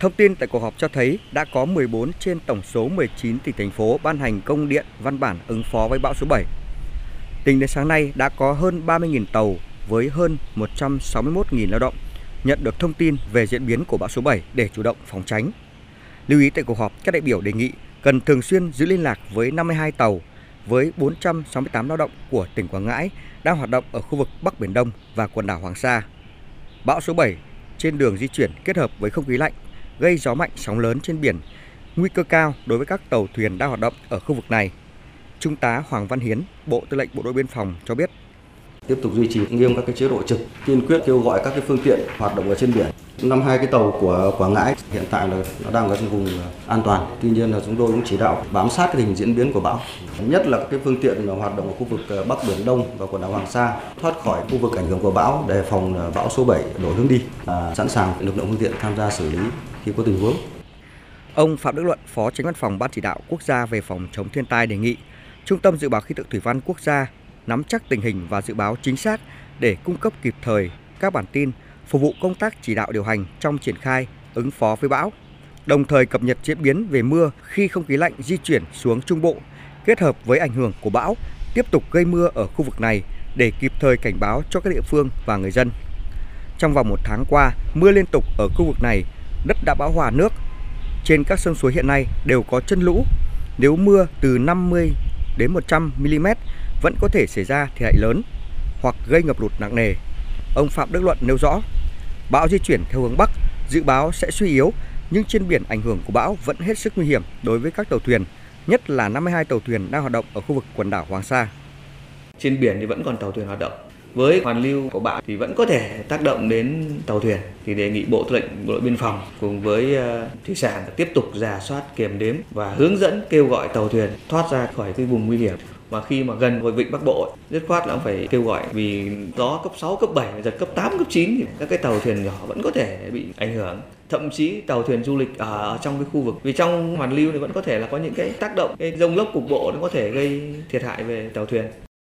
Thông tin tại cuộc họp cho thấy đã có 14 trên tổng số 19 tỉnh thành phố ban hành công điện văn bản ứng phó với bão số 7. Tính đến sáng nay đã có hơn 30.000 tàu với hơn 161.000 lao động nhận được thông tin về diễn biến của bão số 7 để chủ động phòng tránh. Lưu ý tại cuộc họp, các đại biểu đề nghị cần thường xuyên giữ liên lạc với 52 tàu với 468 lao động của tỉnh Quảng Ngãi đang hoạt động ở khu vực Bắc Biển Đông và quần đảo Hoàng Sa. Bão số 7 trên đường di chuyển kết hợp với không khí lạnh gây gió mạnh sóng lớn trên biển, nguy cơ cao đối với các tàu thuyền đang hoạt động ở khu vực này. Trung tá Hoàng Văn Hiến, Bộ Tư lệnh Bộ đội Biên phòng cho biết. Tiếp tục duy trì nghiêm các cái chế độ trực, kiên quyết kêu gọi các cái phương tiện hoạt động ở trên biển. Năm hai cái tàu của Quảng Ngãi hiện tại là nó đang ở trong vùng an toàn. Tuy nhiên là chúng tôi cũng chỉ đạo bám sát cái hình diễn biến của bão. Nhất là các cái phương tiện mà hoạt động ở khu vực ờ, Bắc Biển Đông và quần đảo Hoàng Sa thoát khỏi khu vực ảnh hưởng của bão để phòng ờ, bão số 7 đổi hướng đi, à, sẵn sàng lực lượng phương tiện tham gia xử lý khi có tình huống. Ông Phạm Đức Luận, Phó Tránh Văn phòng Ban Chỉ đạo Quốc gia về phòng chống thiên tai đề nghị Trung tâm Dự báo Khí tượng Thủy văn Quốc gia nắm chắc tình hình và dự báo chính xác để cung cấp kịp thời các bản tin phục vụ công tác chỉ đạo điều hành trong triển khai ứng phó với bão, đồng thời cập nhật diễn biến về mưa khi không khí lạnh di chuyển xuống Trung Bộ kết hợp với ảnh hưởng của bão tiếp tục gây mưa ở khu vực này để kịp thời cảnh báo cho các địa phương và người dân. Trong vòng một tháng qua, mưa liên tục ở khu vực này, đất đã bão hòa nước. Trên các sông suối hiện nay đều có chân lũ. Nếu mưa từ 50 đến 100 mm vẫn có thể xảy ra thiệt hại lớn hoặc gây ngập lụt nặng nề. Ông Phạm Đức Luận nêu rõ, bão di chuyển theo hướng Bắc, dự báo sẽ suy yếu, nhưng trên biển ảnh hưởng của bão vẫn hết sức nguy hiểm đối với các tàu thuyền, nhất là 52 tàu thuyền đang hoạt động ở khu vực quần đảo Hoàng Sa. Trên biển thì vẫn còn tàu thuyền hoạt động. Với hoàn lưu của bão thì vẫn có thể tác động đến tàu thuyền. Thì đề nghị Bộ Tư lệnh Bộ đội Biên phòng cùng với ờ, thủy sản tiếp tục giả soát kiểm đếm và hướng dẫn kêu gọi tàu thuyền thoát ra khỏi cái vùng nguy hiểm. Mà khi mà gần với vịnh Bắc Bộ rất khoát là phải kêu gọi vì gió cấp 6, cấp 7, giật cấp 8, cấp 9 thì các cái tàu thuyền nhỏ vẫn có thể bị ảnh hưởng. Thậm chí tàu thuyền du lịch ở trong cái khu vực vì trong hoàn lưu thì vẫn có thể là có những cái tác động cái rông lốc cục bộ nó có thể gây thiệt hại về tàu thuyền.